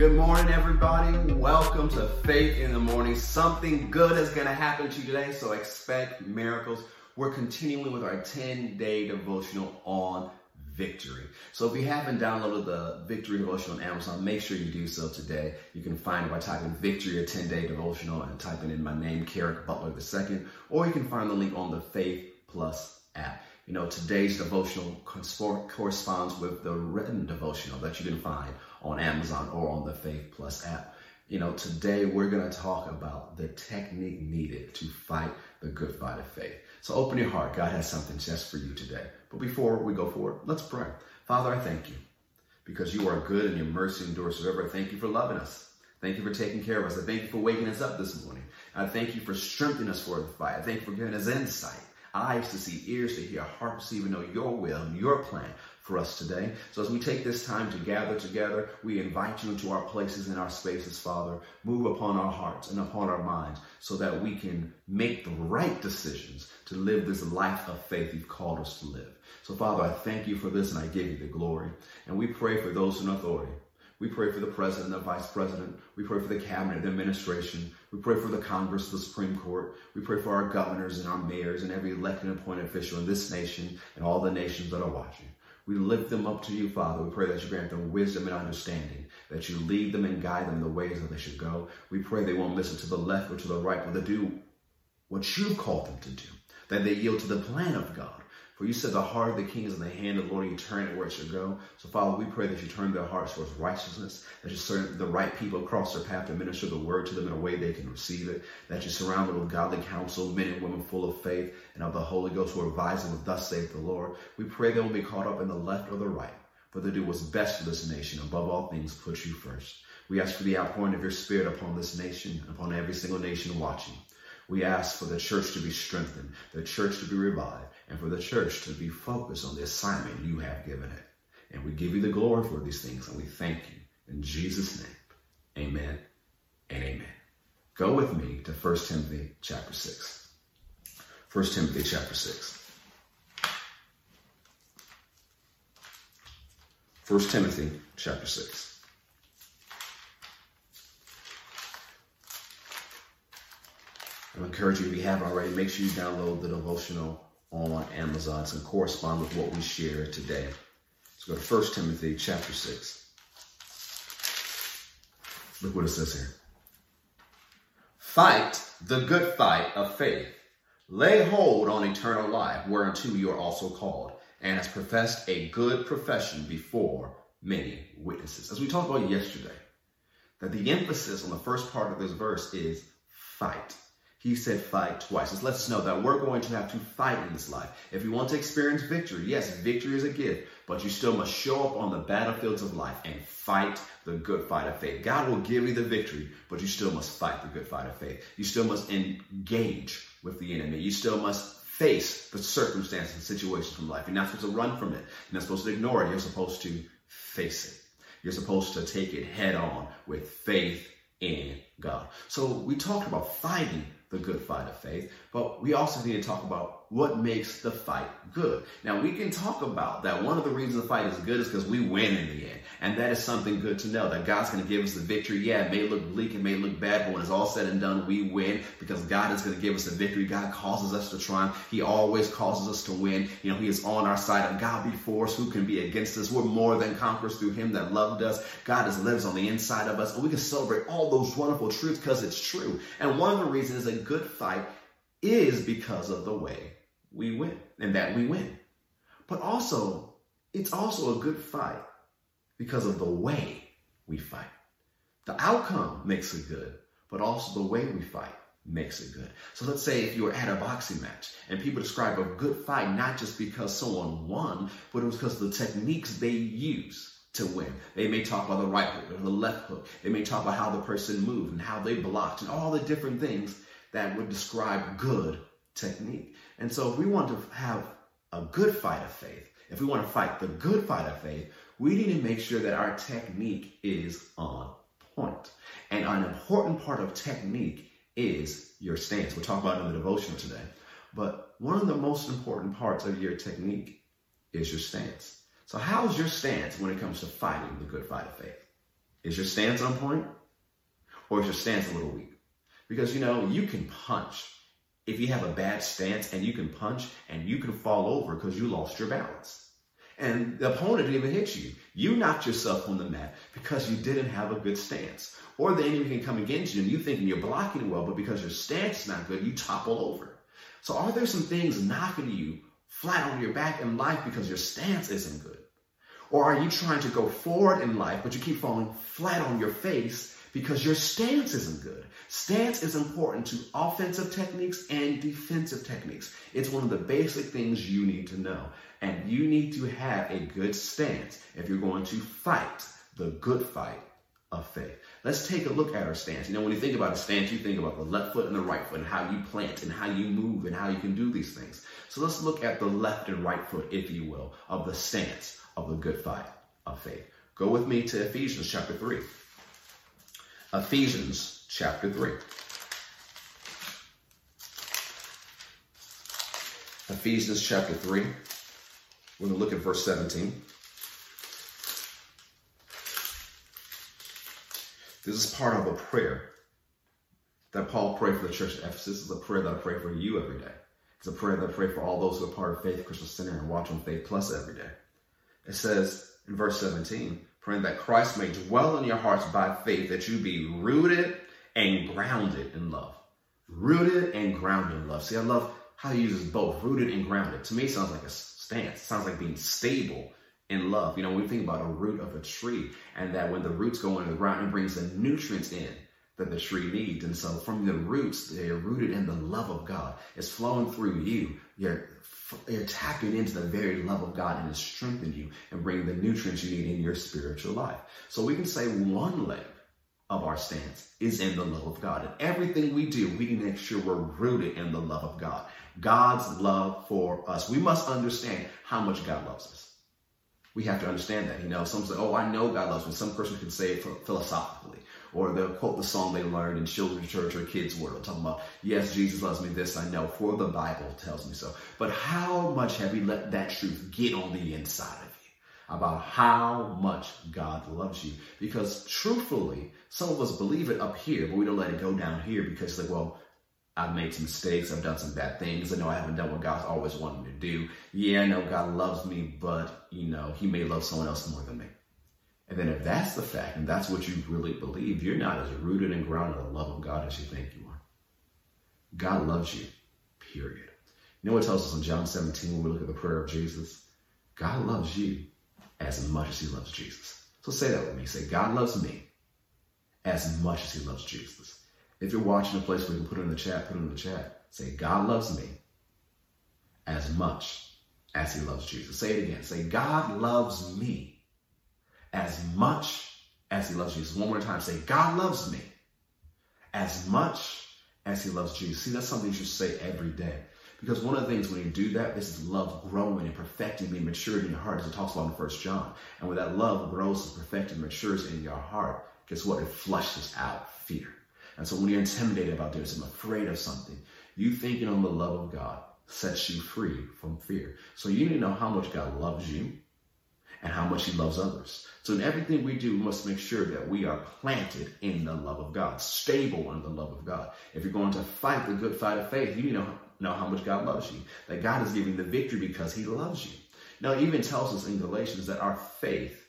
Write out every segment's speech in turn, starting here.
Good morning, everybody. Welcome to Faith in the Morning. Something good is going to happen to you today, so expect miracles. We're continuing with our 10 day devotional on victory. So if you haven't downloaded the victory devotional on Amazon, make sure you do so today. You can find it by typing victory a 10 day devotional and typing in my name, Kerrick Butler II, or you can find the link on the Faith Plus app. You know, today's devotional corresponds with the written devotional that you can find on Amazon or on the Faith Plus app. You know, today we're going to talk about the technique needed to fight the good fight of faith. So open your heart. God has something just for you today. But before we go forward, let's pray. Father, I thank you because you are good and your mercy endures forever. Thank you for loving us. Thank you for taking care of us. I thank you for waking us up this morning. I thank you for strengthening us for the fight. I thank you for giving us insight eyes to see, ears to hear, heart to see, and know your will and your plan for us today. So as we take this time to gather together, we invite you into our places and our spaces, Father. Move upon our hearts and upon our minds so that we can make the right decisions to live this life of faith you've called us to live. So Father, I thank you for this and I give you the glory. And we pray for those in authority. We pray for the president, and the vice president. We pray for the cabinet, the administration. We pray for the Congress, the Supreme Court. We pray for our governors and our mayors and every elected and appointed official in this nation and all the nations that are watching. We lift them up to you, Father. We pray that you grant them wisdom and understanding, that you lead them and guide them in the ways that they should go. We pray they won't listen to the left or to the right, but they do what you've called them to do, that they yield to the plan of God for you said the heart of the king is in the hand of the Lord, and you turn it where it should go. So, Father, we pray that you turn their hearts towards righteousness, that you serve the right people across their path to minister the word to them in a way they can receive it, that you surround them with godly counsel, men and women full of faith and of the Holy Ghost who are advising with thus saith the Lord. We pray they will be caught up in the left or the right, for they do what's best for this nation. Above all things, put you first. We ask for the outpouring of your spirit upon this nation, and upon every single nation watching. We ask for the church to be strengthened, the church to be revived, and for the church to be focused on the assignment you have given it. And we give you the glory for these things, and we thank you. In Jesus' name, amen and amen. Go with me to 1 Timothy chapter 6. 1 Timothy chapter 6. 1 Timothy chapter 6. I encourage you, if you haven't already, make sure you download the devotional on Amazon. It's going to correspond with what we share today. Let's go to 1 Timothy chapter 6. Look what it says here. Fight the good fight of faith. Lay hold on eternal life, whereunto you are also called, and has professed a good profession before many witnesses. As we talked about yesterday, that the emphasis on the first part of this verse is fight he said fight twice. This lets us know that we're going to have to fight in this life. If you want to experience victory, yes, victory is a gift, but you still must show up on the battlefields of life and fight the good fight of faith. God will give you the victory, but you still must fight the good fight of faith. You still must engage with the enemy. You still must face the circumstances and situations from life. You're not supposed to run from it. You're not supposed to ignore it. You're supposed to face it. You're supposed to take it head on with faith in God. So we talked about fighting the good fight of faith, but we also need to talk about what makes the fight good. Now, we can talk about that one of the reasons the fight is good is because we win in the end. And that is something good to know that God's going to give us the victory. Yeah, it may look bleak, it may look bad, but when it's all said and done, we win because God is going to give us the victory. God causes us to triumph. He always causes us to win. You know, He is on our side. If God be for us, who can be against us? We're more than conquerors through Him that loved us. God is lives on the inside of us. And we can celebrate all those wonderful truths because it's true. And one of the reasons a good fight is because of the way we win and that we win. But also, it's also a good fight because of the way we fight. The outcome makes it good, but also the way we fight makes it good. So let's say if you were at a boxing match and people describe a good fight not just because someone won, but it was because of the techniques they use to win. They may talk about the right hook or the left hook. They may talk about how the person moved and how they blocked and all the different things that would describe good technique. And so if we want to have a good fight of faith, if we want to fight the good fight of faith, we need to make sure that our technique is on point. And an important part of technique is your stance. We'll talk about it in the devotional today. But one of the most important parts of your technique is your stance. So how's your stance when it comes to fighting the good fight of faith? Is your stance on point? Or is your stance a little weak? Because you know, you can punch. If you have a bad stance and you can punch and you can fall over because you lost your balance. And the opponent didn't even hit you. You knocked yourself on the mat because you didn't have a good stance. Or the enemy can come against you and you thinking you're blocking well, but because your stance is not good, you topple over. So are there some things knocking you flat on your back in life because your stance isn't good? Or are you trying to go forward in life, but you keep falling flat on your face because your stance isn't good? Stance is important to offensive techniques and defensive techniques. It's one of the basic things you need to know. And you need to have a good stance if you're going to fight the good fight of faith. Let's take a look at our stance. You know, when you think about a stance, you think about the left foot and the right foot and how you plant and how you move and how you can do these things. So let's look at the left and right foot, if you will, of the stance of the good fight of faith. Go with me to Ephesians chapter 3. Ephesians chapter 3. Ephesians chapter 3. We're going to look at verse 17. This is part of a prayer that Paul prayed for the church at Ephesus. This is a prayer that I pray for you every day. It's a prayer that I pray for all those who are part of Faith Christian Center and watch on Faith Plus every day. It says in verse 17, praying that Christ may dwell in your hearts by faith, that you be rooted and grounded in love. Rooted and grounded in love. See, I love how he uses both, rooted and grounded. To me, it sounds like a stance. It sounds like being stable in love. You know, when we think about a root of a tree and that when the roots go into the ground, it brings the nutrients in that the tree needs. And so from the roots, they're rooted in the love of God. It's flowing through you. You're, you're tapping into the very love of God and it's strengthening you and bringing the nutrients you need in your spiritual life. So we can say one leg of our stance is in the love of God. And everything we do, we need to make sure we're rooted in the love of God. God's love for us. We must understand how much God loves us. We have to understand that. You know, some say, oh, I know God loves me. Some person can say it philosophically. Or they'll quote the song they learned in children's church or kids' world, talking about, yes, Jesus loves me, this I know, for the Bible tells me so. But how much have you let that truth get on the inside of you? About how much God loves you. Because truthfully, some of us believe it up here, but we don't let it go down here because like, well, I've made some mistakes. I've done some bad things. I know I haven't done what God's always wanted me to do. Yeah, I know God loves me, but, you know, he may love someone else more than me. And then if that's the fact, and that's what you really believe, you're not as rooted and grounded in the love of God as you think you are. God loves you, period. You know what tells us in John 17 when we look at the prayer of Jesus? God loves you as much as he loves Jesus. So say that with me. Say, God loves me as much as he loves Jesus. If you're watching a place where you can put it in the chat, put it in the chat. Say, God loves me as much as he loves Jesus. Say it again. Say, God loves me as much as he loves Jesus. One more time. Say, God loves me as much as he loves Jesus. See, that's something you should say every day. Because one of the things when you do that, this is love growing and perfecting, being matured in your heart, as it talks about in First John. And when that love grows and perfected and matures in your heart, guess what? It flushes out fear. And so when you're intimidated about this, I'm afraid of something, you thinking on the love of God sets you free from fear. So you need to know how much God loves you and how much he loves others. So in everything we do, we must make sure that we are planted in the love of God, stable in the love of God. If you're going to fight the good fight of faith, you to know how much God loves you, that God is giving the victory because he loves you. Now, even tells us in Galatians that our faith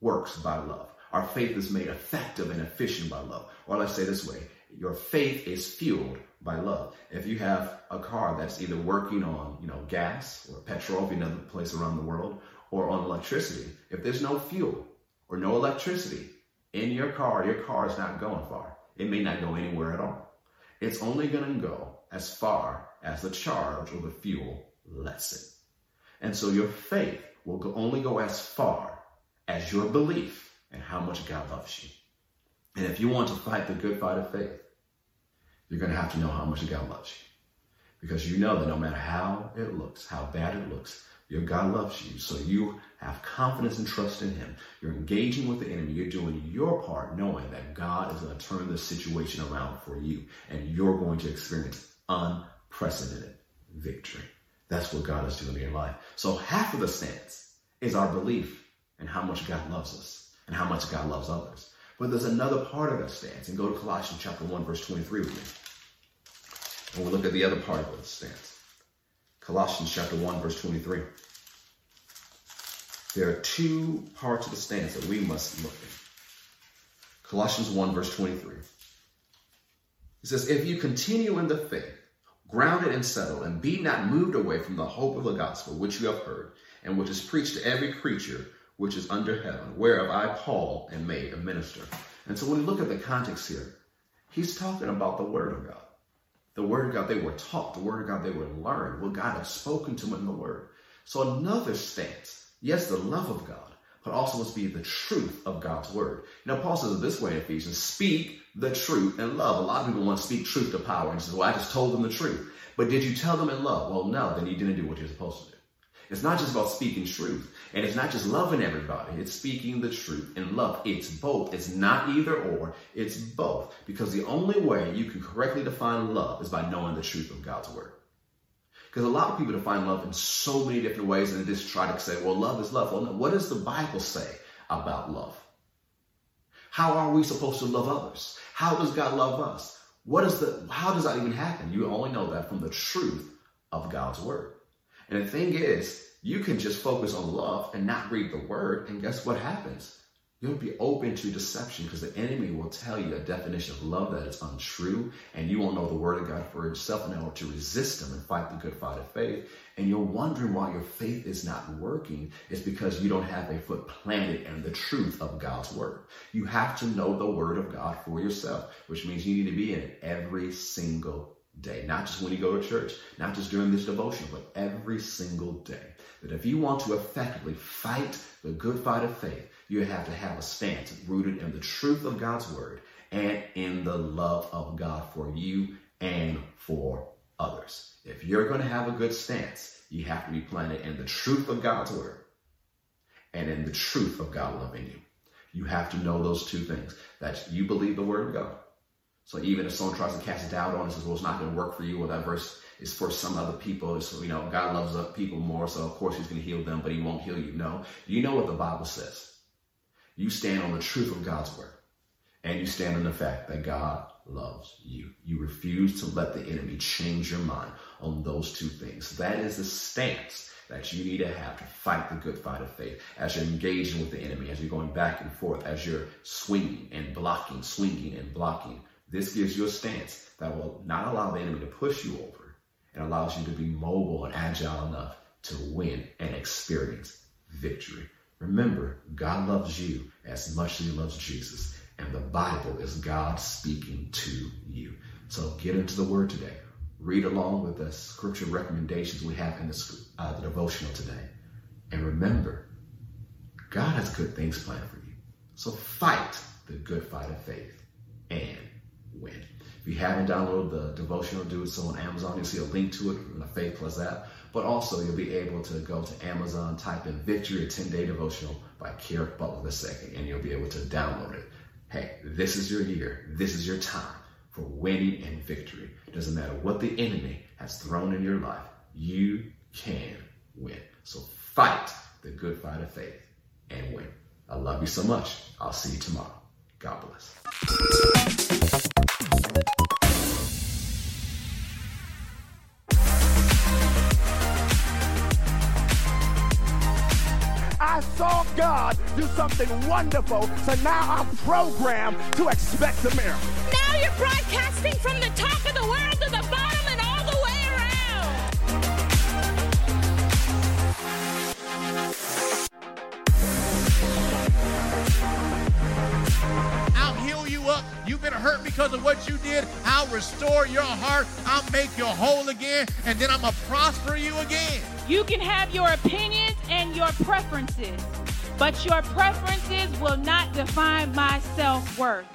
works by love. Our faith is made effective and efficient by love. Or let's say this way, your faith is fueled by love. If you have a car that's either working on, you know, gas or petrol, if you know the place around the world, or on electricity, if there's no fuel or no electricity in your car, your car is not going far. It may not go anywhere at all. It's only going to go as far as the charge or the fuel lets it. And so your faith will only go as far as your belief and how much God loves you. And if you want to fight the good fight of faith, you're going to have to know how much God loves you. Because you know that no matter how it looks, how bad it looks, your God loves you. So you have confidence and trust in him. You're engaging with the enemy. You're doing your part knowing that God is going to turn the situation around for you and you're going to experience unprecedented victory. That's what God is doing in your life. So half of the stance is our belief in how much God loves us and how much God loves others. But there's another part of that stance. And go to Colossians chapter 1, verse 23 with me. And we'll look at the other part of the stance. Colossians chapter 1, verse 23. There are two parts of the stance that we must look at. Colossians 1, verse 23. It says, If you continue in the faith, grounded and settled, and be not moved away from the hope of the gospel which you have heard, and which is preached to every creature which is under heaven, whereof I, Paul, am made a minister. And so when we look at the context here, he's talking about the Word of God. The Word of God they were taught, the Word of God they were learned, what God had spoken to them in the Word. So another stance, yes, the love of God, but also must be the truth of God's Word. You know, Paul says it this way in Ephesians, speak the truth in love. A lot of people want to speak truth to power and says, well, I just told them the truth. But did you tell them in love? Well, no, then you didn't do what you're supposed to do. It's not just about speaking truth. And it's not just loving everybody. It's speaking the truth in love. It's both. It's not either or. It's both. Because the only way you can correctly define love is by knowing the truth of God's word. Because a lot of people define love in so many different ways and they just try to say, well, love is love. Well, no, what does the Bible say about love? How are we supposed to love others? How does God love us? What is the, how does that even happen? You only know that from the truth of God's word. And the thing is, you can just focus on love and not read the word. And guess what happens? You'll be open to deception because the enemy will tell you a definition of love that is untrue, and you won't know the word of God for yourself in order to resist them and fight the good fight of faith. And you're wondering why your faith is not working. It's because you don't have a foot planted in the truth of God's word. You have to know the word of God for yourself, which means you need to be in it every single day, not just when you go to church, not just during this devotion, but every single day. That if you want to effectively fight the good fight of faith, you have to have a stance rooted in the truth of God's word and in the love of God for you and for others. If you're going to have a good stance, you have to be planted in the truth of God's word and in the truth of God loving you. You have to know those two things that you believe the word of God so even if someone tries to cast doubt on it, says, well, it's not going to work for you, or that verse is for some other people. So, you know, God loves people more, so of course he's going to heal them, but he won't heal you. No. You know what the Bible says. You stand on the truth of God's word, and you stand on the fact that God loves you. You refuse to let the enemy change your mind on those two things. That is the stance that you need to have to fight the good fight of faith as you're engaging with the enemy, as you're going back and forth, as you're swinging and blocking, swinging and blocking this gives you a stance that will not allow the enemy to push you over and allows you to be mobile and agile enough to win and experience victory. Remember, God loves you as much as he loves Jesus, and the Bible is God speaking to you. So get into the word today. Read along with the scripture recommendations we have in the, uh, the devotional today. And remember, God has good things planned for you. So fight the good fight of faith and win. If you haven't downloaded the devotional, do so on Amazon. You'll see a link to it from the Faith Plus app. But also, you'll be able to go to Amazon, type in Victory, a 10 day devotional by Kerrick Butler II, and you'll be able to download it. Hey, this is your year. This is your time for winning and victory. Doesn't matter what the enemy has thrown in your life, you can win. So fight the good fight of faith and win. I love you so much. I'll see you tomorrow. God bless. I saw God do something wonderful, so now I'm programmed to expect a miracle. Now you're broadcasting from the top of the world to the bottom I'll heal you up. You've been hurt because of what you did. I'll restore your heart. I'll make you whole again, and then I'm going to prosper you again. You can have your opinions and your preferences, but your preferences will not define my self worth.